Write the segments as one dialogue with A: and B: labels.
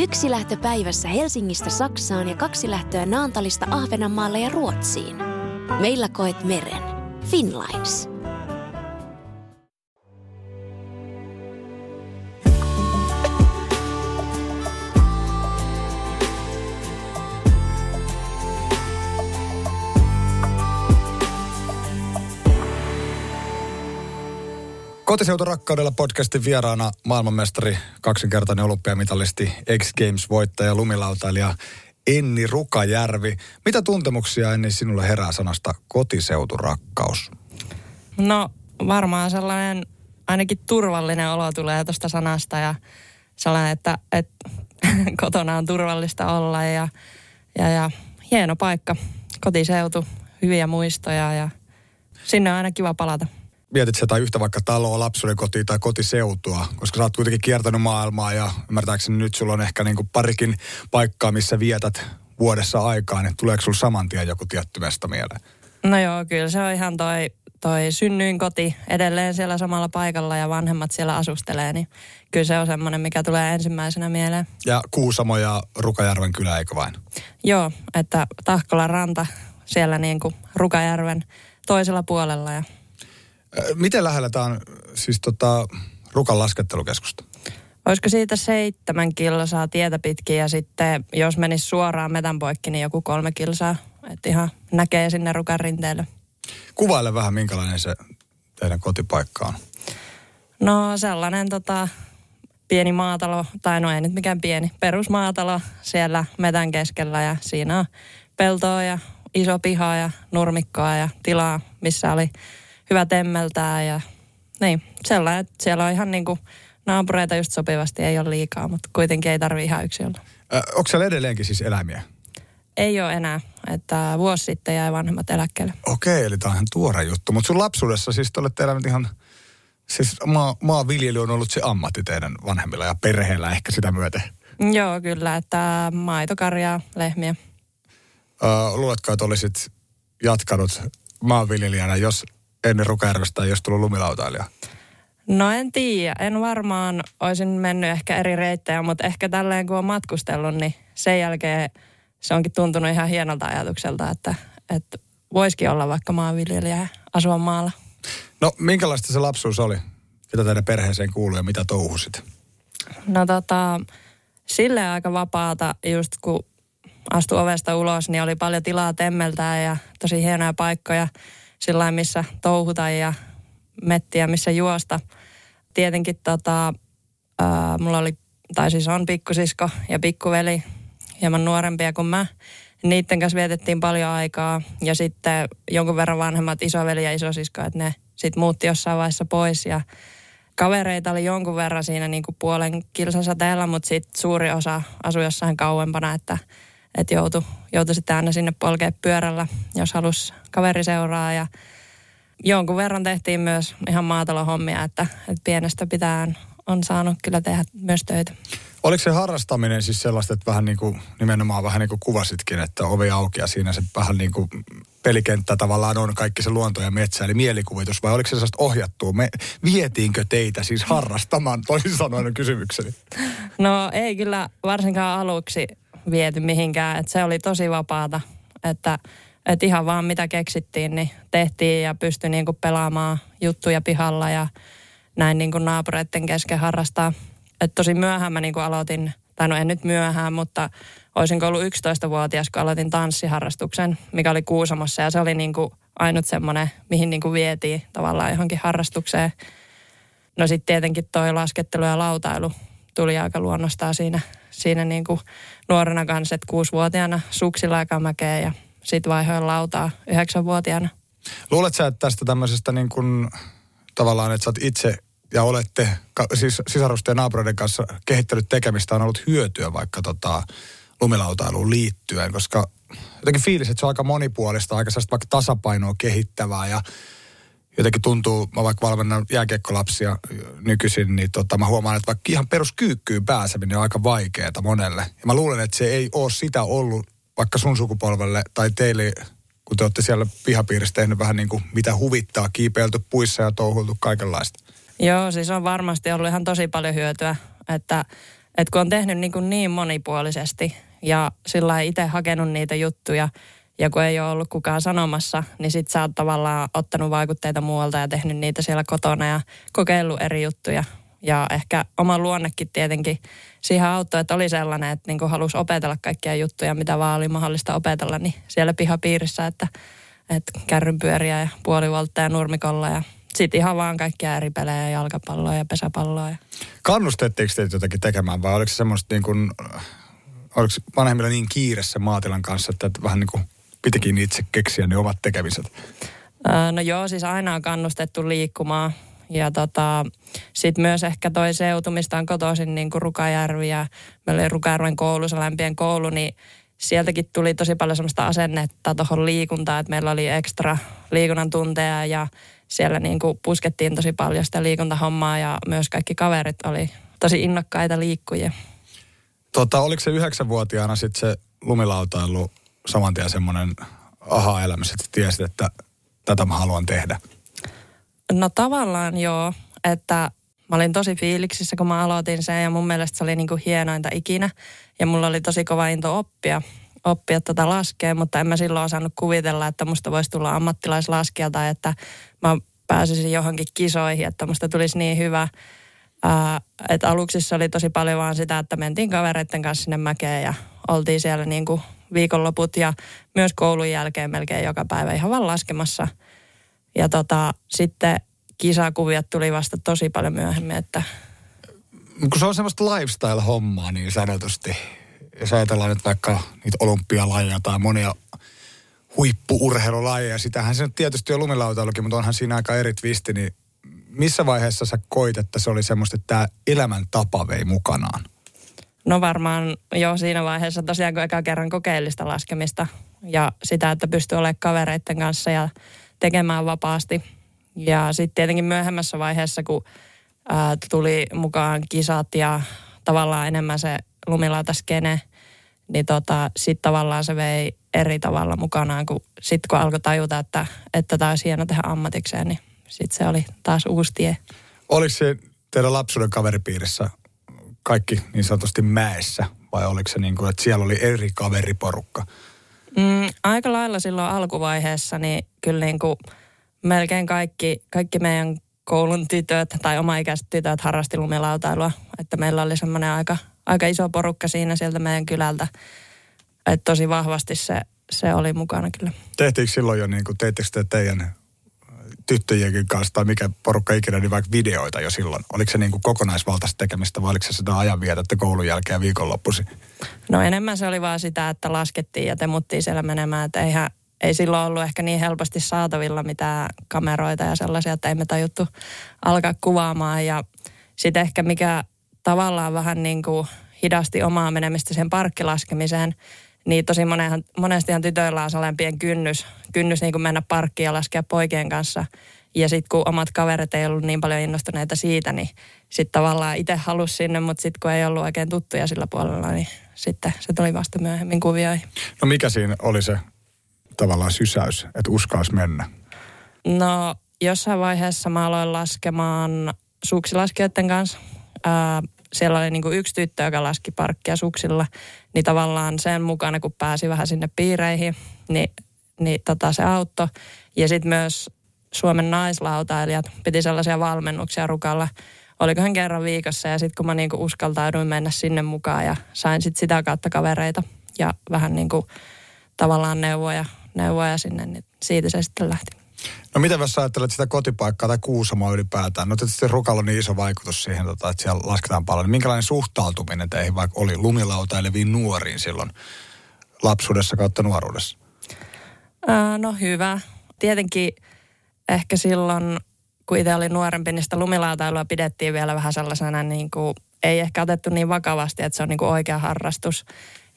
A: Yksi lähtö päivässä Helsingistä Saksaan ja kaksi lähtöä Naantalista Ahvenanmaalle ja Ruotsiin. Meillä koet meren. Finlines.
B: Kotiseutu rakkaudella podcastin vieraana maailmanmestari, kaksinkertainen olympiamitalisti, X Games-voittaja, lumilautailija Enni Rukajärvi. Mitä tuntemuksia Enni sinulle herää sanasta kotiseuturakkaus?
C: No varmaan sellainen ainakin turvallinen olo tulee tuosta sanasta ja sellainen, että, että kotona on turvallista olla ja, ja, ja hieno paikka, kotiseutu, hyviä muistoja ja sinne on aina kiva palata
B: mietit jotain yhtä vaikka taloa, lapsuuden kotia tai kotiseutua, koska sä oot kuitenkin kiertänyt maailmaa ja ymmärtääkseni nyt sulla on ehkä niin kuin parikin paikkaa, missä vietät vuodessa aikaa, niin tuleeko sulla saman tien joku tietty mesta mieleen?
C: No joo, kyllä se on ihan toi, toi synnyin koti edelleen siellä samalla paikalla ja vanhemmat siellä asustelee, niin kyllä se on semmoinen, mikä tulee ensimmäisenä mieleen.
B: Ja Kuusamo ja Rukajärven kylä, eikö vain?
C: Joo, että Tahkolan ranta siellä niin kuin Rukajärven toisella puolella ja
B: Miten lähellä tämä on siis tota, Rukan laskettelukeskusta?
C: Olisiko siitä seitsemän kilsaa tietä pitkin ja sitten jos menisi suoraan metän poikki, niin joku kolme kilsaa. Että ihan näkee sinne Rukan rinteelle.
B: Kuvaile vähän, minkälainen se teidän kotipaikka on.
C: No sellainen tota, pieni maatalo, tai no ei nyt mikään pieni, perusmaatalo siellä metän keskellä ja siinä on peltoa ja iso piha ja nurmikkoa ja tilaa, missä oli hyvä temmeltää ja niin, sellainen, että siellä on ihan niin kuin naapureita just sopivasti, ei ole liikaa, mutta kuitenkin ei tarvi ihan yksi olla.
B: Äh, onko siellä edelleenkin siis eläimiä?
C: Ei ole enää, että vuosi sitten jäi vanhemmat eläkkeelle.
B: Okei, eli tämä on ihan tuore juttu. Mutta sun lapsuudessa siis te olette eläneet ihan, siis maa, maanviljely on ollut se ammatti teidän vanhemmilla ja perheellä ehkä sitä myöten.
C: Joo, kyllä, että maitokarjaa, lehmiä.
B: Öö, luuletko, että olisit jatkanut maanviljelijänä, jos ennen Rukajärvestä jos tullut lumilautailija?
C: No en tiedä. En varmaan olisin mennyt ehkä eri reittejä, mutta ehkä tälleen kun on matkustellut, niin sen jälkeen se onkin tuntunut ihan hienolta ajatukselta, että, että voisikin olla vaikka maanviljelijä asua maalla.
B: No minkälaista se lapsuus oli? Mitä teidän perheeseen kuului ja mitä touhusit?
C: No tota, sille aika vapaata just kun astui ovesta ulos, niin oli paljon tilaa temmeltää ja tosi hienoja paikkoja sillä missä touhuta ja mettiä, missä juosta. Tietenkin tota, ää, mulla oli, tai siis on pikkusisko ja pikkuveli, hieman nuorempia kuin mä. Niiden kanssa vietettiin paljon aikaa ja sitten jonkun verran vanhemmat isoveli ja isosisko, että ne sitten muutti jossain vaiheessa pois ja kavereita oli jonkun verran siinä niin kuin puolen kilsasateella, mutta sitten suuri osa asui jossain kauempana, että – että joutui, joutui sitten aina sinne polkea pyörällä, jos halusi kaveri seuraa ja jonkun verran tehtiin myös ihan maatalohommia, että, että pienestä pitään on saanut kyllä tehdä myös töitä.
B: Oliko se harrastaminen siis sellaista, että vähän niin kuin, nimenomaan vähän niin kuin kuvasitkin, että ovi auki ja siinä se vähän niin kuin pelikenttä tavallaan on kaikki se luonto ja metsä, eli mielikuvitus, vai oliko se sellaista ohjattua? Me, vietiinkö teitä siis harrastamaan, toisin sanoen kysymykseni?
C: No ei kyllä varsinkaan aluksi viety mihinkään. Että se oli tosi vapaata, että, että ihan vaan mitä keksittiin, niin tehtiin ja pystyi niin kuin pelaamaan juttuja pihalla ja näin niin kuin naapureiden kesken harrastaa. Että tosi myöhään mä niin kuin aloitin, tai no en nyt myöhään, mutta olisin ollut 11-vuotias, kun aloitin tanssiharrastuksen, mikä oli Kuusamossa ja se oli niin kuin ainut semmoinen, mihin niin kuin vietiin tavallaan johonkin harrastukseen. No sitten tietenkin toi laskettelu ja lautailu tuli aika luonnostaan siinä, siinä niin kuin nuorena kanssa, että kuusivuotiaana suksilla mäkeä ja sitten vaihoin lautaa yhdeksänvuotiaana.
B: Luuletko sä, että tästä tämmöisestä niin kuin, tavallaan, että sä oot itse ja olette siis sisarusten ja naapureiden kanssa kehittänyt tekemistä on ollut hyötyä vaikka tota, lumilautailuun liittyen, koska jotenkin fiilis, että se on aika monipuolista, aika vaikka tasapainoa kehittävää ja jotenkin tuntuu, mä vaikka valmennan jääkiekkolapsia nykyisin, niin tota, mä huomaan, että vaikka ihan peruskyykkyyn pääseminen on aika vaikeaa monelle. Ja mä luulen, että se ei ole sitä ollut vaikka sun sukupolvelle tai teille, kun te olette siellä pihapiirissä tehnyt vähän niin kuin mitä huvittaa, kiipeilty puissa ja touhultu kaikenlaista.
C: Joo, siis on varmasti ollut ihan tosi paljon hyötyä, että että kun on tehnyt niin, kuin niin monipuolisesti ja sillä itse hakenut niitä juttuja ja kun ei ole ollut kukaan sanomassa, niin sit sä oot tavallaan ottanut vaikutteita muualta ja tehnyt niitä siellä kotona ja kokeillut eri juttuja. Ja ehkä oma luonnekin tietenkin siihen auttoi, että oli sellainen, että niin halusi opetella kaikkia juttuja, mitä vaan oli mahdollista opetella, niin siellä pihapiirissä, että, että kärrynpyöriä ja puolivoltteja nurmikolla ja sitten ihan vaan kaikkia eri pelejä, jalkapalloa ja pesäpalloa. Ja...
B: Kannustettiinko teitä jotenkin tekemään vai oliko se semmoista niin kuin, oliko vanhemmilla niin kiireessä maatilan kanssa, että vähän niin kuin pitikin itse keksiä ne omat tekemiset?
C: No joo, siis aina on kannustettu liikkumaan. Ja tota, sitten myös ehkä toi seutu, mistä on kotoisin niin kuin Rukajärvi ja meillä oli Rukajärven koulu, se lämpien koulu, niin sieltäkin tuli tosi paljon semmoista asennetta tuohon liikuntaan, että meillä oli ekstra liikunnan tunteja ja siellä niin kuin puskettiin tosi paljon sitä liikuntahommaa ja myös kaikki kaverit oli tosi innokkaita liikkujia.
B: Tota, oliko se yhdeksänvuotiaana sitten se lumilautailu saman tien semmoinen aha-elämys, että tiesit, että tätä mä haluan tehdä?
C: No tavallaan joo, että mä olin tosi fiiliksissä, kun mä aloitin sen ja mun mielestä se oli niin kuin hienointa ikinä. Ja mulla oli tosi kova into oppia, oppia tätä laskea, mutta en mä silloin osannut kuvitella, että musta voisi tulla ammattilaislaskija tai että mä pääsisin johonkin kisoihin, että musta tulisi niin hyvä. Ää, että aluksi se oli tosi paljon vaan sitä, että mentiin kavereiden kanssa sinne mäkeen ja oltiin siellä niin kuin viikonloput ja myös koulun jälkeen melkein joka päivä ihan vaan laskemassa. Ja tota, sitten kisakuviot tuli vasta tosi paljon myöhemmin, että...
B: Kun se on semmoista lifestyle-hommaa niin sanotusti. Jos ajatellaan nyt vaikka niitä olympialajeja tai monia huippuurheilulajeja, sitähän se nyt tietysti on lumilautailukin, mutta onhan siinä aika eri twisti, niin missä vaiheessa sä koit, että se oli semmoista, että tämä elämäntapa vei mukanaan?
C: No varmaan jo siinä vaiheessa tosiaan, kun eka kerran kokeellista laskemista ja sitä, että pystyy olemaan kavereiden kanssa ja tekemään vapaasti. Ja sitten tietenkin myöhemmässä vaiheessa, kun ää, tuli mukaan kisat ja tavallaan enemmän se lumilautaskene, niin tota, sitten tavallaan se vei eri tavalla mukanaan, kun sitten kun alkoi tajuta, että, että tämä olisi hieno tehdä ammatikseen, niin sitten se oli taas uusi tie.
B: Oliko se teidän lapsuuden kaveripiirissä kaikki niin sanotusti mäessä vai oliko se niin kuin, että siellä oli eri kaveriporukka?
C: Mm, aika lailla silloin alkuvaiheessa, niin kyllä niin kuin melkein kaikki, kaikki meidän koulun tytöt tai omaikäiset tytöt harrasti lumilautailua. Että meillä oli semmoinen aika, aika iso porukka siinä sieltä meidän kylältä. Että tosi vahvasti se, se oli mukana kyllä.
B: Tehtiinkö silloin jo, niin kuin, teittekö te teidän tyttöjenkin kanssa tai mikä porukka ikinä, niin vaikka videoita jo silloin? Oliko se niin kuin kokonaisvaltaista tekemistä vai oliko se sitä ajanvietettä koulun jälkeen viikonloppusi?
C: No enemmän se oli vaan sitä, että laskettiin ja temuttiin siellä menemään, että eihän, ei silloin ollut ehkä niin helposti saatavilla mitään kameroita ja sellaisia, että ei me tajuttu alkaa kuvaamaan. Ja sitten ehkä mikä tavallaan vähän niin kuin hidasti omaa menemistä sen parkkilaskemiseen, niin tosi monenhan, monestihan tytöillä on sellainen pieni kynnys, kynnys niin kuin mennä parkkiin ja laskea poikien kanssa. Ja sitten kun omat kaverit ei ollut niin paljon innostuneita siitä, niin sitten tavallaan itse halusi sinne, mutta sitten kun ei ollut oikein tuttuja sillä puolella, niin sitten se tuli vasta myöhemmin kuvioihin.
B: No mikä siinä oli se tavallaan sysäys, että uskaisi mennä?
C: No jossain vaiheessa mä aloin laskemaan suksilaskijoiden kanssa. Ää, siellä oli niin yksi tyttö, joka laski parkkia suksilla, niin tavallaan sen mukana, kun pääsi vähän sinne piireihin, niin, niin tota se auttoi. Ja sitten myös Suomen naislautailijat piti sellaisia valmennuksia rukalla, olikohan kerran viikossa. Ja sitten kun mä niinku uskaltauduin mennä sinne mukaan ja sain sitten sitä kautta kavereita ja vähän niinku tavallaan neuvoja, neuvoja sinne, niin siitä se sitten lähti.
B: No miten jos ajattelet sitä kotipaikkaa tai Kuusamoa ylipäätään? No tietysti Rukalla on niin iso vaikutus siihen, tota, että siellä lasketaan paljon. Niin minkälainen suhtautuminen teihin vaikka oli lumilautaileviin nuoriin silloin lapsuudessa kautta nuoruudessa?
C: Ää, no hyvä. Tietenkin ehkä silloin, kun itse olin nuorempi, niin sitä lumilautailua pidettiin vielä vähän sellaisena, niin kuin, ei ehkä otettu niin vakavasti, että se on niin kuin oikea harrastus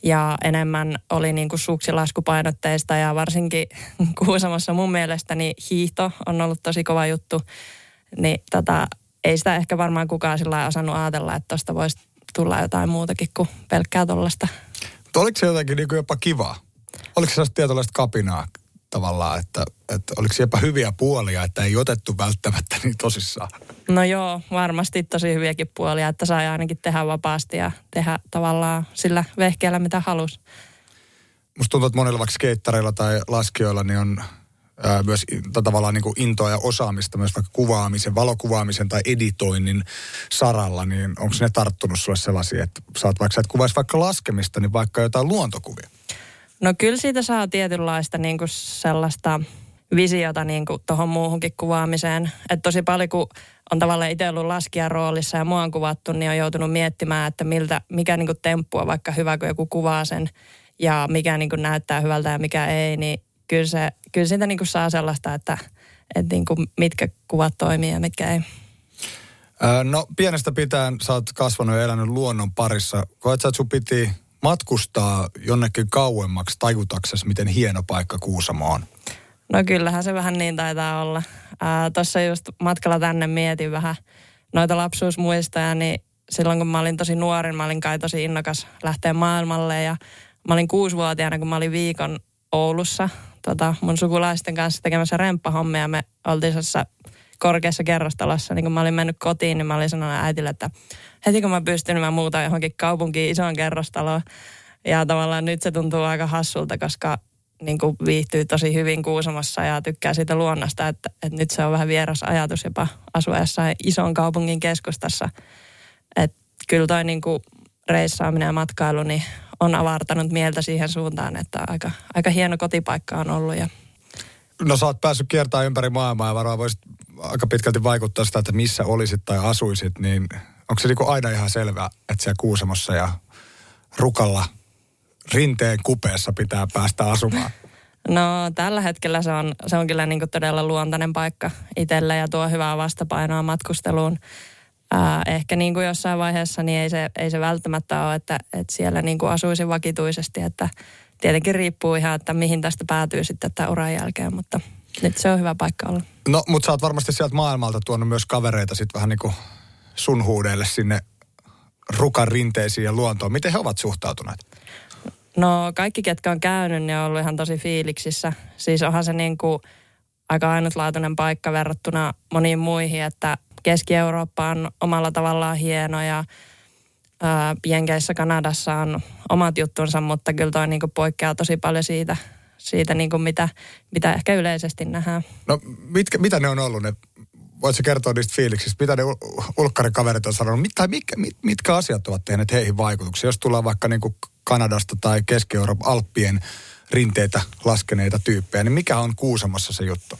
C: ja enemmän oli niin kuin suksilaskupainotteista ja varsinkin Kuusamossa mun mielestä niin hiihto on ollut tosi kova juttu. Niin tota, ei sitä ehkä varmaan kukaan sillä osannut ajatella, että tuosta voisi tulla jotain muutakin kuin pelkkää tuollaista.
B: Oliko se jotenkin niin kuin jopa kivaa? Oliko se tietynlaista kapinaa tavallaan, että, että oliko jopa hyviä puolia, että ei otettu välttämättä niin tosissaan?
C: No joo, varmasti tosi hyviäkin puolia, että sai ainakin tehdä vapaasti ja tehdä tavallaan sillä vehkeellä mitä halusi.
B: Musta tuntuu, että monilla vaikka skeittareilla tai laskijoilla niin on ää, myös tavallaan niin kuin intoa ja osaamista myös vaikka kuvaamisen, valokuvaamisen tai editoinnin saralla, niin onko ne tarttunut sulle sellaisia, että saat vaikka, sä et kuvaisi vaikka laskemista, niin vaikka jotain luontokuvia?
C: No kyllä siitä saa tietynlaista niin kuin sellaista visiota niin tuohon muuhunkin kuvaamiseen. Että tosi paljon, kun on tavallaan itse ollut laskijan roolissa ja mua on kuvattu, niin on joutunut miettimään, että miltä, mikä niin kuin temppu on vaikka hyvä, kun joku kuvaa sen ja mikä niin kuin näyttää hyvältä ja mikä ei, niin kyllä, se, kyllä siitä niin kuin saa sellaista, että, että niin kuin mitkä kuvat toimii ja mitkä ei.
B: No pienestä pitäen sä oot kasvanut ja elänyt luonnon parissa. Koet sä, että sun piti matkustaa jonnekin kauemmaksi tajutaksesi, miten hieno paikka Kuusamo on?
C: No kyllähän se vähän niin taitaa olla. Tuossa just matkalla tänne mietin vähän noita lapsuusmuistoja, niin silloin kun mä olin tosi nuori, mä olin kai tosi innokas lähteä maailmalle ja mä olin kuusivuotiaana, kun mä olin viikon Oulussa tota, mun sukulaisten kanssa tekemässä remppahommia. Me oltiin korkeassa kerrostalossa, niin kun mä olin mennyt kotiin, niin mä olin sanonut äitille, että heti kun mä pystyn, niin mä muutan johonkin kaupunkiin isoon kerrostaloon. Ja tavallaan nyt se tuntuu aika hassulta, koska niin kuin viihtyy tosi hyvin Kuusamossa ja tykkää siitä luonnosta, että, että nyt se on vähän vieras ajatus jopa asua jossain ison kaupungin keskustassa. Että kyllä toi niin kuin reissaaminen ja matkailu niin on avartanut mieltä siihen suuntaan, että aika, aika hieno kotipaikka on ollut. Ja...
B: No sä oot päässyt kiertämään ympäri maailmaa ja varmaan voisit aika pitkälti vaikuttaa sitä, että missä olisit tai asuisit, niin onko se niin aina ihan selvää, että siellä Kuusamossa ja Rukalla rinteen kupeessa pitää päästä asumaan?
C: No tällä hetkellä se on, se on kyllä niin todella luontainen paikka itselle ja tuo hyvää vastapainoa matkusteluun. Ää, ehkä niin kuin jossain vaiheessa niin ei se, ei se välttämättä ole, että, että siellä niin kuin asuisi vakituisesti, että tietenkin riippuu ihan, että mihin tästä päätyy sitten tämän uran jälkeen, mutta nyt se on hyvä paikka olla.
B: No, mutta sä oot varmasti sieltä maailmalta tuonut myös kavereita sitten vähän niin kuin sun huudeille sinne rukan rinteisiin ja luontoon. Miten he ovat suhtautuneet?
C: No kaikki, ketkä on käynyt, niin on ollut ihan tosi fiiliksissä. Siis onhan se niin kuin aika ainutlaatuinen paikka verrattuna moniin muihin, että Keski-Eurooppa on omalla tavallaan hieno ja ää, Jenkeissä Kanadassa on omat juttunsa, mutta kyllä toi niin kuin poikkeaa tosi paljon siitä, siitä niin kuin mitä, mitä ehkä yleisesti nähdään.
B: No mitkä, mitä ne on ollut ne voitko kertoa niistä fiiliksistä, mitä ne ulkkarikaverit on sanonut, mit, mitkä, mit, mitkä asiat ovat tehneet heihin vaikutuksia, jos tullaan vaikka niin kuin Kanadasta tai Keski-Euroopan Alppien rinteitä laskeneita tyyppejä, niin mikä on Kuusamossa se juttu?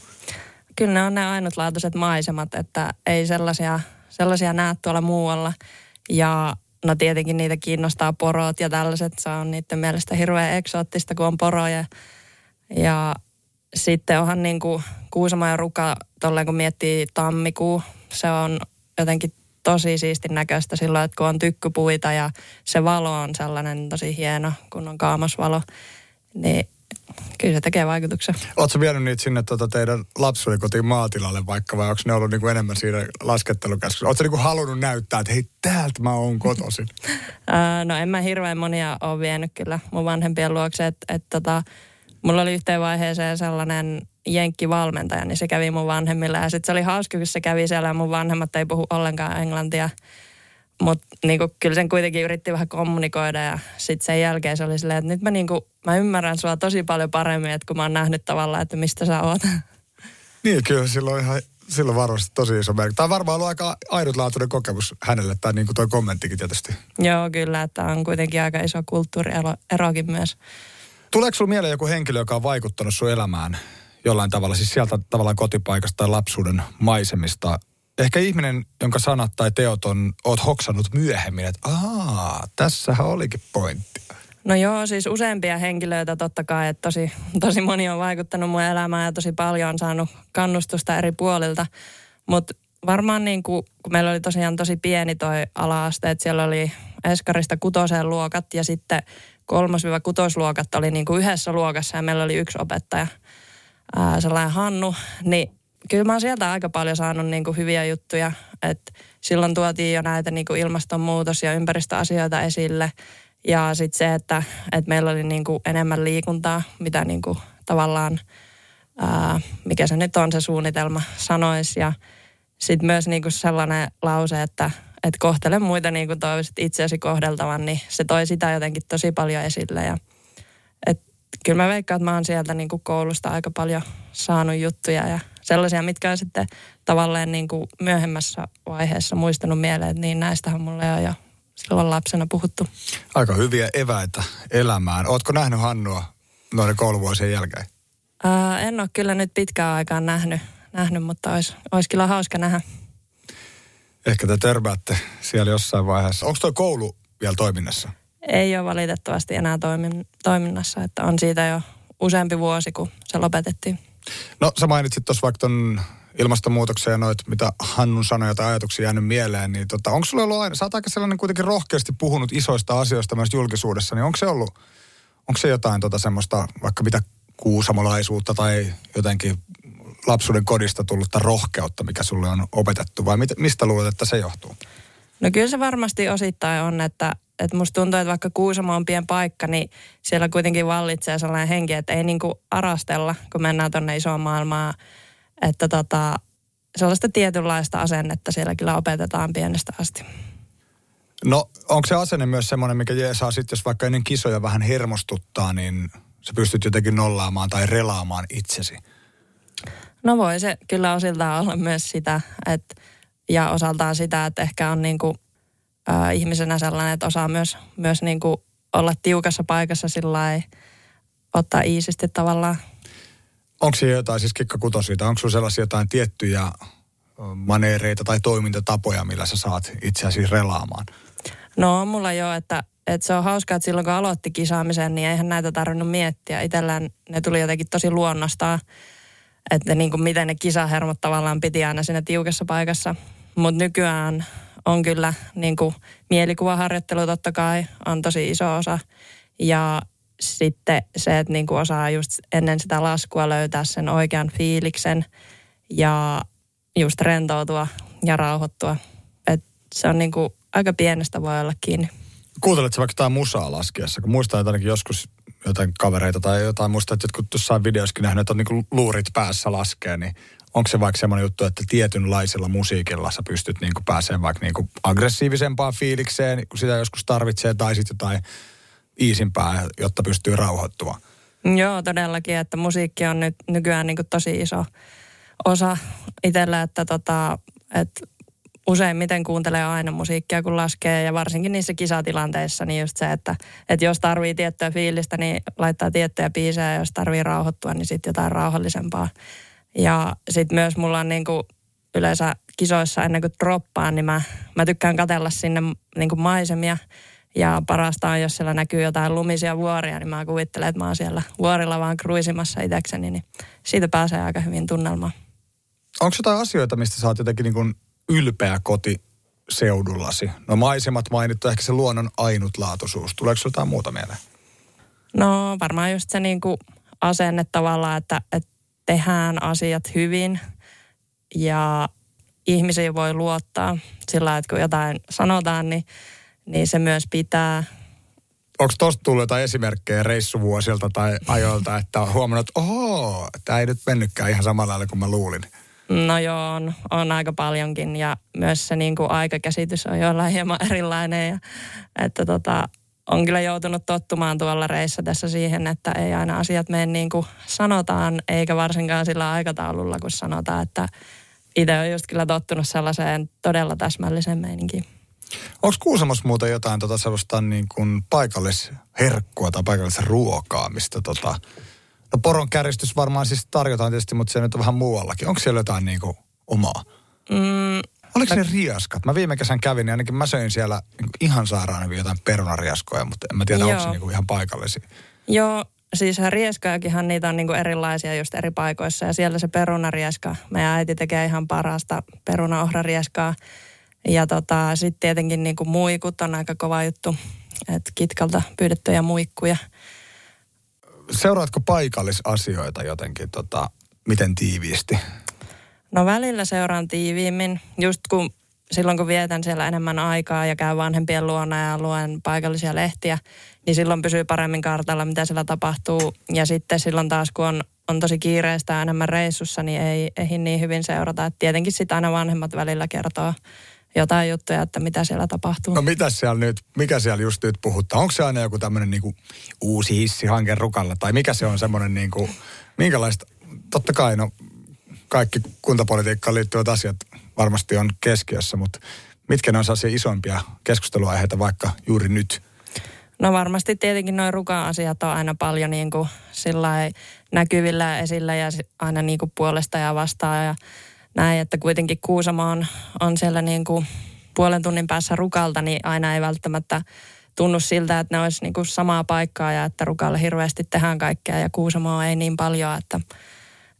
C: Kyllä ne on ne ainutlaatuiset maisemat, että ei sellaisia, sellaisia näe tuolla muualla. Ja no tietenkin niitä kiinnostaa porot ja tällaiset, se on niiden mielestä hirveän eksoottista, kun on poroja. Ja sitten onhan niin kuin Kuusamo ja Ruka, tolleen kun miettii tammikuu, se on jotenkin tosi siistin näköistä silloin, että kun on tykkypuita ja se valo on sellainen tosi hieno, kun on kaamasvalo, niin kyllä se tekee vaikutuksen.
B: Oletko vienyt niitä sinne tuota teidän lapsuuden kotiin maatilalle vaikka vai onko ne ollut niinku enemmän siinä laskettelukäskyssä? Oletko niinku halunnut näyttää, että hei täältä mä oon kotoisin?
C: no en mä hirveän monia ole vienyt kyllä mun vanhempien luokse, että et tota, mulla oli yhteen vaiheeseen sellainen jenkkivalmentaja, niin se kävi mun vanhemmilla. Ja sitten se oli hauska, kun se kävi siellä ja mun vanhemmat ei puhu ollenkaan englantia. Mutta niinku, kyllä sen kuitenkin yritti vähän kommunikoida ja sitten sen jälkeen se oli silleen, että nyt mä, niinku, mä ymmärrän sua tosi paljon paremmin, että kun mä oon nähnyt tavallaan, että mistä sä oot.
B: Niin, kyllä silloin ihan silloin varmasti tosi iso merkki. Tämä on varmaan ollut aika ainutlaatuinen kokemus hänelle, tai niin kuin toi kommenttikin tietysti.
C: Joo, kyllä, että on kuitenkin aika iso kulttuurierokin myös.
B: Tuleeko sinulla mieleen joku henkilö, joka on vaikuttanut sun elämään jollain tavalla, siis sieltä tavallaan kotipaikasta tai lapsuuden maisemista? Ehkä ihminen, jonka sanat tai teot on, oot hoksannut myöhemmin, että aah, tässähän olikin pointti.
C: No joo, siis useampia henkilöitä totta kai, että tosi, tosi moni on vaikuttanut mun elämään ja tosi paljon on saanut kannustusta eri puolilta. Mutta varmaan niin kuin, kun meillä oli tosiaan tosi pieni toi ala-aste, että siellä oli eskarista kutoseen luokat ja sitten kolmas-kutosluokat oli niin kuin yhdessä luokassa ja meillä oli yksi opettaja, ää, sellainen Hannu, niin kyllä mä oon sieltä aika paljon saanut niin kuin hyviä juttuja, että silloin tuotiin jo näitä niin kuin ilmastonmuutos- ja ympäristöasioita esille ja sitten se, että, että meillä oli niin kuin enemmän liikuntaa, mitä niin kuin tavallaan ää, mikä se nyt on se suunnitelma, sanoisi. Ja sitten myös niin kuin sellainen lause, että, että kohtele muita niin kuin toivoisit itseäsi kohdeltavan, niin se toi sitä jotenkin tosi paljon esille. Ja, et, kyllä mä veikkaan, että mä oon sieltä niin kuin koulusta aika paljon saanut juttuja ja sellaisia, mitkä on sitten tavallaan niin kuin myöhemmässä vaiheessa muistanut mieleen, että niin näistähän mulle on jo silloin lapsena puhuttu.
B: Aika hyviä eväitä elämään. Ootko nähnyt Hannua noiden kouluvuosien jälkeen?
C: Ää, en ole kyllä nyt pitkään aikaan nähnyt, nähnyt mutta olisi, olisi kyllä hauska nähdä.
B: Ehkä te törmäätte siellä jossain vaiheessa. Onko tuo koulu vielä toiminnassa?
C: Ei ole valitettavasti enää toimin, toiminnassa, että on siitä jo useampi vuosi, kun se lopetettiin.
B: No sä mainitsit tuossa vaikka ton ilmastonmuutoksen ja noit, mitä Hannun sanoja tai ajatuksia jäänyt mieleen, niin tota, onko sulla ollut aina, sä oot aika sellainen kuitenkin rohkeasti puhunut isoista asioista myös julkisuudessa, niin onko se ollut, onko se jotain tota semmoista, vaikka mitä kuusamolaisuutta tai jotenkin lapsuuden kodista tullutta rohkeutta, mikä sulle on opetettu, vai mit, mistä luulet, että se johtuu?
C: No kyllä se varmasti osittain on, että, että musta tuntuu, että vaikka Kuusamo on pien paikka, niin siellä kuitenkin vallitsee sellainen henki, että ei niinku arastella, kun mennään tuonne isoon maailmaan. Että tota, sellaista tietynlaista asennetta siellä kyllä opetetaan pienestä asti.
B: No onko se asenne myös semmoinen, mikä jeesaa sitten, jos vaikka ennen kisoja vähän hermostuttaa, niin sä pystyt jotenkin nollaamaan tai relaamaan itsesi?
C: No voi se kyllä osiltaan olla myös sitä, että, ja osaltaan sitä, että ehkä on niinku, äh, ihmisenä sellainen, että osaa myös, myös niinku olla tiukassa paikassa sillä ottaa iisisti tavallaan.
B: Onko siellä jotain, siis Kikka Kuto siitä, onko sinulla sellaisia jotain tiettyjä maneereita tai toimintatapoja, millä sä saat itseäsi relaamaan?
C: No mulla joo, että, että se on hauskaa, että silloin kun aloitti kisaamisen, niin eihän näitä tarvinnut miettiä. Itellään ne tuli jotenkin tosi luonnostaan, että niin kuin miten ne kisahermot tavallaan piti aina siinä tiukassa paikassa. Mutta nykyään on kyllä niin kuin mielikuvaharjoittelu totta kai on tosi iso osa. Ja sitten se, että niin kuin osaa just ennen sitä laskua löytää sen oikean fiiliksen ja just rentoutua ja rauhoittua. Et se on niin kuin aika pienestä voi olla kiinni.
B: Kuunteletko vaikka jotain musaa laskiessa? Kun muistan, että ainakin joskus jotain kavereita tai jotain muista, että jotkut jossain videoskin nähnyt, että on niin luurit päässä laskee, niin onko se vaikka semmoinen juttu, että tietynlaisella musiikilla sä pystyt niin pääsemään vaikka niin aggressiivisempaan fiilikseen, kun sitä joskus tarvitsee, tai sitten jotain iisimpää, jotta pystyy rauhoittumaan?
C: Joo, todellakin, että musiikki on nyt nykyään niin tosi iso osa itsellä, että, tota, että useimmiten kuuntelee aina musiikkia, kun laskee ja varsinkin niissä kisatilanteissa, niin just se, että, että jos tarvii tiettyä fiilistä, niin laittaa tiettyjä biisejä ja jos tarvii rauhoittua, niin sitten jotain rauhallisempaa. Ja sitten myös mulla on niin kuin yleensä kisoissa ennen kuin droppaan, niin mä, mä tykkään katella sinne niin kuin maisemia. Ja parasta on, jos siellä näkyy jotain lumisia vuoria, niin mä kuvittelen, että mä oon siellä vuorilla vaan kruisimassa itsekseni, niin siitä pääsee aika hyvin tunnelmaan.
B: Onko jotain asioita, mistä sä oot jotenkin niin kuin ylpeä koti seudullasi? No maisemat mainittu, ehkä se luonnon ainutlaatuisuus. Tuleeko jotain muuta mieleen?
C: No varmaan just se niin kuin asenne tavallaan, että, että tehdään asiat hyvin ja ihmisiä voi luottaa sillä että kun jotain sanotaan, niin, niin se myös pitää.
B: Onko tuosta tullut jotain esimerkkejä reissuvuosilta tai ajoilta, että on huomannut, että oho, tämä ei nyt mennytkään ihan samalla lailla kuin mä luulin?
C: No joo, on, on aika paljonkin ja myös se niin kuin aikakäsitys on jollain hieman erilainen. Ja, että tota, on kyllä joutunut tottumaan tuolla reissä tässä siihen, että ei aina asiat mene niin kuin sanotaan, eikä varsinkaan sillä aikataululla, kun sanotaan, että itse on just kyllä tottunut sellaiseen todella täsmälliseen meininkiin.
B: Onko Kuusamossa muuten jotain tota sellaista niin kuin paikallisherkkua tai paikallisruokaa, mistä tota, No poron kärjestys varmaan siis tarjotaan tietysti, mutta se nyt on vähän muuallakin. Onko siellä jotain niin kuin omaa? Mm, Oliko ne riaskat? Mä viime kesän kävin, niin ainakin mä söin siellä niin ihan sairaan jotain perunariaskoja, mutta en mä tiedä, onko se niin ihan paikallisia.
C: Joo, siis rieskojakinhan niitä on niinku erilaisia just eri paikoissa. Ja siellä se perunarieska, meidän äiti tekee ihan parasta perunaohrarieskaa. Ja tota, sitten tietenkin niinku muikut on aika kova juttu. Että kitkalta pyydettyjä muikkuja
B: seuraatko paikallisasioita jotenkin, tota, miten tiiviisti?
C: No välillä seuraan tiiviimmin. Just kun silloin kun vietän siellä enemmän aikaa ja käyn vanhempien luona ja luen paikallisia lehtiä, niin silloin pysyy paremmin kartalla, mitä siellä tapahtuu. Ja sitten silloin taas, kun on, on tosi kiireistä enemmän reissussa, niin ei, ei niin hyvin seurata. Et tietenkin sitten aina vanhemmat välillä kertoo jotain juttuja, että mitä siellä tapahtuu.
B: No mitä siellä nyt, mikä siellä just nyt puhuttaa? Onko se aina joku tämmöinen niinku uusi hissihanke rukalla? Tai mikä se on semmoinen niinku, minkälaista, totta kai no kaikki kuntapolitiikkaan liittyvät asiat varmasti on keskiössä, mutta mitkä ne on sellaisia isompia keskusteluaiheita vaikka juuri nyt?
C: No varmasti tietenkin noin rukan asiat on aina paljon niin kuin näkyvillä esillä ja aina niin kuin puolesta ja vastaan ja näin, että kuitenkin Kuusamo on, on siellä niin kuin puolen tunnin päässä rukalta, niin aina ei välttämättä tunnu siltä, että ne olisi niin kuin samaa paikkaa ja että rukalle hirveästi tehdään kaikkea ja Kuusamo ei niin paljon, että,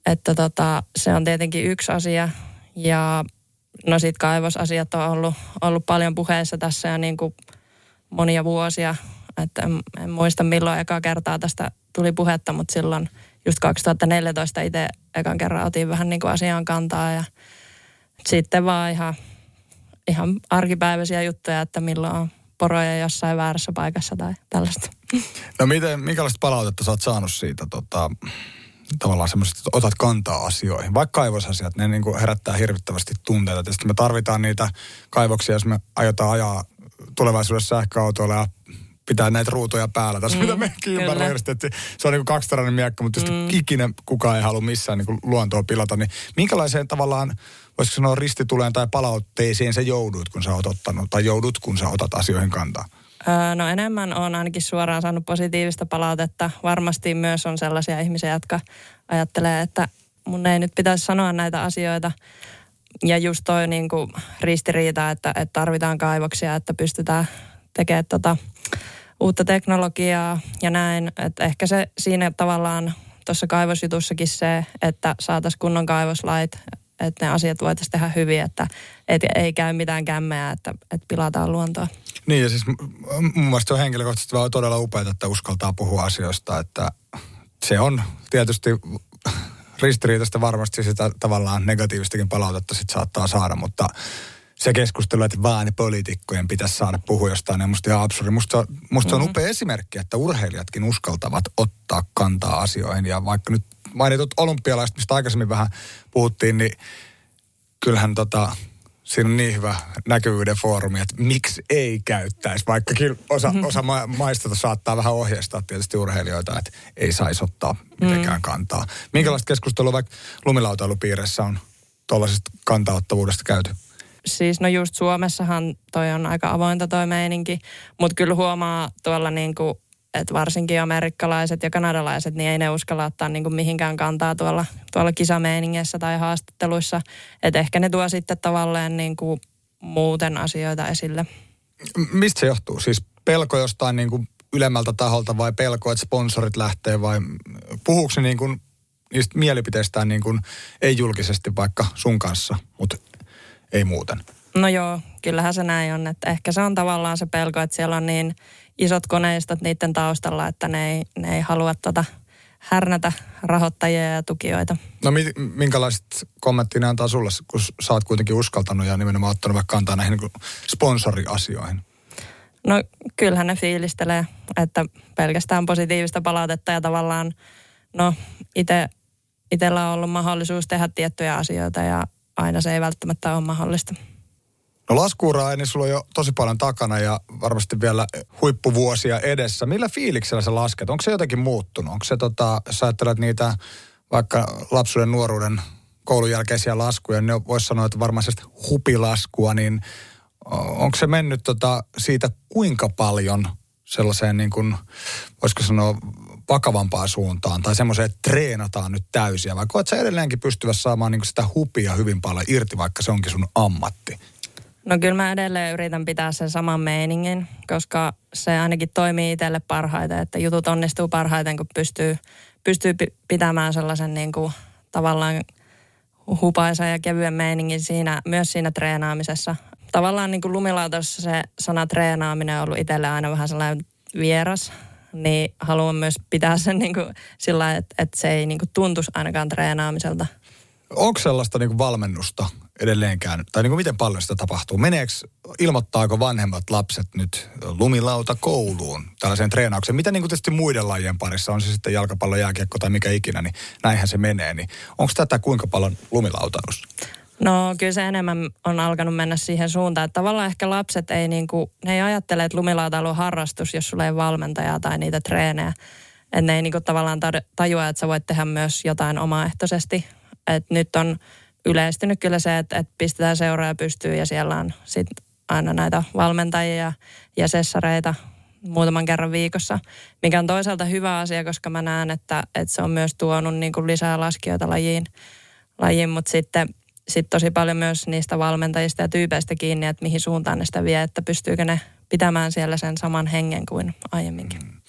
C: että tota, se on tietenkin yksi asia. Ja no sit kaivosasiat on ollut, ollut paljon puheessa tässä ja niin kuin monia vuosia, että en, en muista milloin eka kertaa tästä tuli puhetta, mutta silloin just 2014 itse ekan kerran otin vähän niin kuin asiaan kantaa ja sitten vaan ihan, ihan arkipäiväisiä juttuja, että milloin on poroja jossain väärässä paikassa tai tällaista.
B: No miten, minkälaista palautetta sä oot saanut siitä tota, tavallaan semmoiset, että otat kantaa asioihin. Vaikka kaivosasiat, ne niin kuin herättää hirvittävästi tunteita. Tietysti me tarvitaan niitä kaivoksia, jos me aiotaan ajaa tulevaisuudessa sähköautoilla ja pitää näitä ruutuja päällä. Tässä mm, mitä mekin että se on niin kaksitarainen miekka, mutta tietysti mm. ikinä kukaan ei halua missään niin kuin luontoa pilata. Niin minkälaiseen tavallaan, voisiko sanoa ristituleen tai palautteisiin sä joudut, kun sä oot ottanut, tai joudut, kun sä otat asioihin kantaa?
C: Öö, no enemmän on ainakin suoraan saanut positiivista palautetta. Varmasti myös on sellaisia ihmisiä, jotka ajattelee, että mun ei nyt pitäisi sanoa näitä asioita. Ja just toi niin kuin ristiriita, että, että tarvitaan kaivoksia, että pystytään tekemään tota uutta teknologiaa ja näin. Että ehkä se siinä tavallaan tuossa kaivosjutussakin se, että saataisiin kunnon kaivoslait, että ne asiat voitaisiin tehdä hyvin, että et ei käy mitään kämmeä, että, että pilataan luontoa.
B: Niin ja siis mun mielestä on henkilökohtaisesti vaan todella upeaa, että uskaltaa puhua asioista, että se on tietysti ristiriitaista varmasti sitä tavallaan negatiivistakin palautetta sit saattaa saada, mutta se keskustelu, että vaan poliitikkojen pitäisi saada puhua jostain, on musta ihan absurdi. Musta, musta mm-hmm. on upea esimerkki, että urheilijatkin uskaltavat ottaa kantaa asioihin. Ja vaikka nyt mainitut olympialaiset, mistä aikaisemmin vähän puhuttiin, niin kyllähän tota, siinä on niin hyvä näkyvyyden foorumi, että miksi ei käyttäisi, vaikkakin osa, mm-hmm. osa ma- maista saattaa vähän ohjeistaa tietysti urheilijoita, että ei saisi ottaa mitenkään mm. kantaa. Minkälaista keskustelua vaikka lumilautailupiirissä on tuollaisesta kantaottavuudesta käyty?
C: Siis no just Suomessahan toi on aika avointa toi meininki, mutta kyllä huomaa tuolla niin kuin että varsinkin amerikkalaiset ja kanadalaiset, niin ei ne uskalla ottaa niin kuin mihinkään kantaa tuolla, tuolla kisameiningessä tai haastatteluissa. Että ehkä ne tuo sitten tavallaan niin kuin muuten asioita esille.
B: Mistä se johtuu? Siis pelko jostain niin kuin ylemmältä taholta vai pelko, että sponsorit lähtee vai puhuuko se niin kuin niistä mielipiteistään niin kuin ei julkisesti vaikka sun kanssa, mutta ei muuten?
C: No joo, kyllähän se näin on. Että ehkä se on tavallaan se pelko, että siellä on niin isot koneistot niiden taustalla, että ne ei, ne ei halua tota härnätä rahoittajia ja tukijoita.
B: No minkälaiset kommentti ne antaa sulle, kun sä oot kuitenkin uskaltanut ja nimenomaan ottanut vaikka kantaa näihin niin sponsoriasioihin?
C: No kyllähän ne fiilistelee, että pelkästään positiivista palautetta ja tavallaan, no itse itsellä on ollut mahdollisuus tehdä tiettyjä asioita ja aina se ei välttämättä ole mahdollista.
B: No laskuuraa, niin sulla on jo tosi paljon takana ja varmasti vielä huippuvuosia edessä. Millä fiiliksellä sä lasket? Onko se jotenkin muuttunut? Onko se tota, jos ajattelet niitä vaikka lapsuuden, nuoruuden, koulun jälkeisiä laskuja, niin voisi sanoa, että varmaan hupilaskua, niin onko se mennyt tota siitä kuinka paljon sellaiseen niin kuin, voisiko sanoa, vakavampaan suuntaan tai semmoiseen, että treenataan nyt täysiä, vai koet sä edelleenkin pystyvä saamaan niin sitä hupia hyvin paljon irti, vaikka se onkin sun ammatti?
C: No kyllä mä edelleen yritän pitää sen saman meiningin, koska se ainakin toimii itselle parhaiten, että jutut onnistuu parhaiten, kun pystyy, pystyy pitämään sellaisen niin kuin tavallaan hupaisa ja kevyen meiningin siinä, myös siinä treenaamisessa. Tavallaan niin kuin lumilautassa se sana treenaaminen on ollut itselle aina vähän sellainen vieras, niin haluan myös pitää sen niin kuin sillä että, että se ei niin kuin tuntuisi ainakaan treenaamiselta.
B: Onko sellaista niin kuin valmennusta, edelleenkään, tai niin kuin miten paljon sitä tapahtuu? Meneekö, ilmoittaako vanhemmat lapset nyt lumilauta kouluun tällaiseen treenaukseen? Mitä niin kuin tietysti muiden lajien parissa, on se sitten jalkapallo, jääkiekko tai mikä ikinä, niin näinhän se menee. Niin onko tätä kuinka paljon lumilautailussa?
C: No kyllä se enemmän on alkanut mennä siihen suuntaan, että tavallaan ehkä lapset ei, niin kuin, ne ei ajattele, että lumilautailu on harrastus, jos sulla ei valmentajaa tai niitä treenejä. Että ne ei niin kuin tavallaan tajua, että sä voit tehdä myös jotain omaehtoisesti. Et nyt on yleistynyt kyllä se, että, että pistetään seuraa pystyyn ja siellä on sit aina näitä valmentajia ja sessareita muutaman kerran viikossa, mikä on toisaalta hyvä asia, koska mä näen, että, että se on myös tuonut niin kuin lisää laskijoita lajiin, lajiin mutta sitten sit tosi paljon myös niistä valmentajista ja tyypeistä kiinni, että mihin suuntaan ne sitä vie, että pystyykö ne pitämään siellä sen saman hengen kuin aiemminkin. Mm.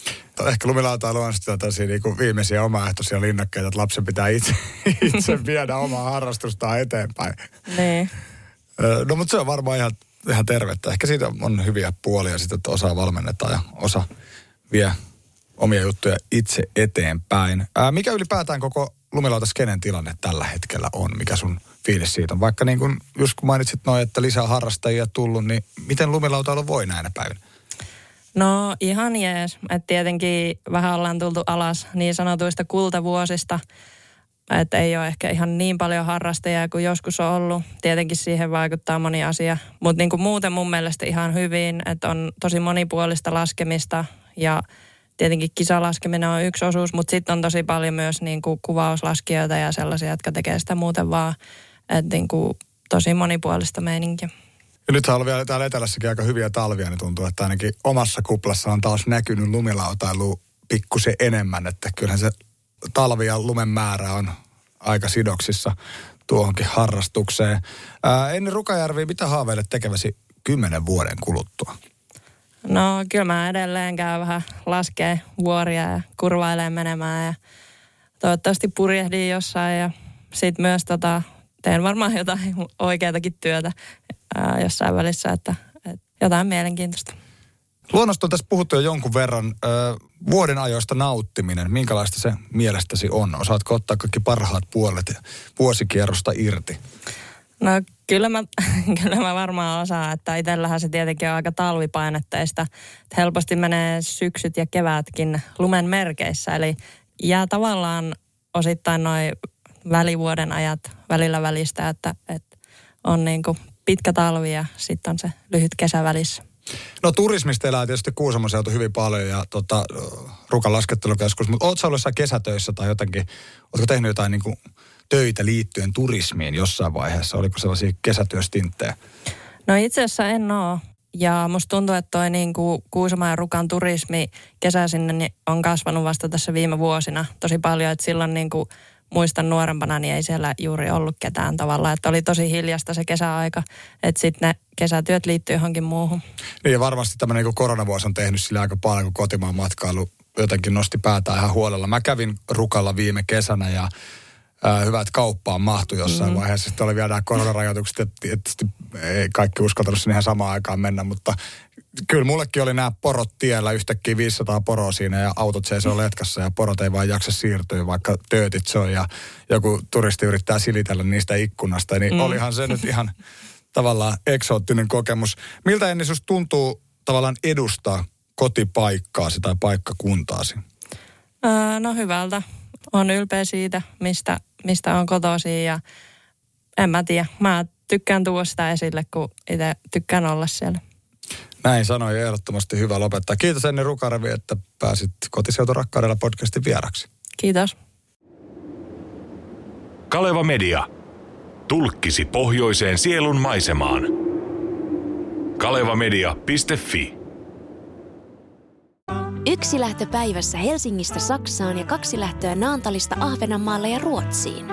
B: Ehkä lumilautailu on sitä tosi niin kuin viimeisiä omaehtoisia linnakkeita, että lapsen pitää itse, itse viedä omaa harrastustaan eteenpäin.
C: Niin.
B: No mutta se on varmaan ihan, ihan tervettä. Ehkä siitä on hyviä puolia sitten, että osa valmennetaan ja osa vie omia juttuja itse eteenpäin. Ää, mikä ylipäätään koko lumilautaskeinen tilanne tällä hetkellä on? Mikä sun fiilis siitä on? Vaikka niin kun, just kun mainitsit noin, että lisää harrastajia tullut, niin miten lumilautailu voi näinä päivinä?
C: No ihan jees. Et tietenkin vähän ollaan tultu alas niin sanotuista kultavuosista. Että ei ole ehkä ihan niin paljon harrastajia kuin joskus on ollut. Tietenkin siihen vaikuttaa moni asia. Mutta niin muuten mun mielestä ihan hyvin, että on tosi monipuolista laskemista ja tietenkin kisalaskeminen on yksi osuus, mutta sitten on tosi paljon myös niin kuin kuvauslaskijoita ja sellaisia, jotka tekee sitä muuten vaan. Että niin kuin tosi monipuolista meininkiä.
B: Ja nythän on vielä täällä etelässäkin aika hyviä talvia, niin tuntuu, että ainakin omassa kuplassa on taas näkynyt lumilautailu pikkusen enemmän, että kyllähän se talvi ja lumen määrä on aika sidoksissa tuohonkin harrastukseen. Ää, ennen Rukajärviä, mitä haaveilet tekeväsi kymmenen vuoden kuluttua?
C: No kyllä mä edelleen käyn vähän laskee vuoria ja kurvailee menemään ja toivottavasti purjehdin jossain ja sitten myös tota, teen varmaan jotain oikeatakin työtä ää, jossain välissä, että, että jotain mielenkiintoista.
B: Luonnosta on tässä puhuttu jo jonkun verran. Ö, vuoden ajoista nauttiminen, minkälaista se mielestäsi on? Osaatko ottaa kaikki parhaat puolet vuosikierrosta irti?
C: No kyllä mä, kyllä mä varmaan osaan, että itsellähän se tietenkin on aika talvipainetteista. Että helposti menee syksyt ja kevätkin lumen merkeissä, eli jää tavallaan osittain noin välivuoden ajat välillä välistä, että, että on niin kuin pitkä talvi ja sitten on se lyhyt kesä välissä.
B: No turismista elää tietysti Kuusamon seutu hyvin paljon ja tota, Rukan laskettelukeskus, mutta ootko ollut kesätöissä tai jotenkin, ootko tehnyt jotain niin kuin töitä liittyen turismiin jossain vaiheessa? Oliko sellaisia kesätyöstinttejä?
C: No itse asiassa en ole. Ja musta tuntuu, että toi niin kuin Kuusamon ja Rukan turismi kesä sinne niin on kasvanut vasta tässä viime vuosina tosi paljon. Että silloin niin kuin muistan nuorempana, niin ei siellä juuri ollut ketään tavalla. Että oli tosi hiljasta se kesäaika, että sitten ne kesätyöt liittyy johonkin muuhun.
B: Niin ja varmasti tämmöinen niin koronavuosi on tehnyt sillä aika paljon, kun kotimaan matkailu jotenkin nosti päätä ihan huolella. Mä kävin Rukalla viime kesänä ja hyvä, että kauppaan mahtui jossain mm-hmm. vaiheessa. Sitten oli vielä nämä koronarajoitukset, että tietysti ei kaikki uskaltanut sinne ihan samaan aikaan mennä, mutta kyllä mullekin oli nämä porot tiellä, yhtäkkiä 500 poroa siinä ja autot seisoo letkassa ja porot ei vaan jaksa siirtyä, vaikka töötit se on ja joku turisti yrittää silitellä niistä ikkunasta, niin mm. olihan se nyt ihan tavallaan eksoottinen kokemus. Miltä ennen sinusta tuntuu tavallaan edustaa kotipaikkaasi tai paikkakuntaasi?
C: Öö, no hyvältä. On ylpeä siitä, mistä, mistä on kotoisin ja en mä tiedä. Mä tykkään tuoda sitä esille, kun itse tykkään olla siellä.
B: Näin sanoi ehdottomasti hyvä lopettaa. Kiitos Enni Rukarevi, että pääsit Kotiseutu rakkaudella podcastin vieraksi.
C: Kiitos.
D: Kaleva Media. Tulkkisi pohjoiseen sielun maisemaan. Kalevamedia.fi
A: Yksi lähtö päivässä Helsingistä Saksaan ja kaksi lähtöä Naantalista Ahvenanmaalle ja Ruotsiin.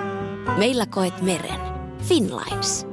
A: Meillä koet meren. Finlines.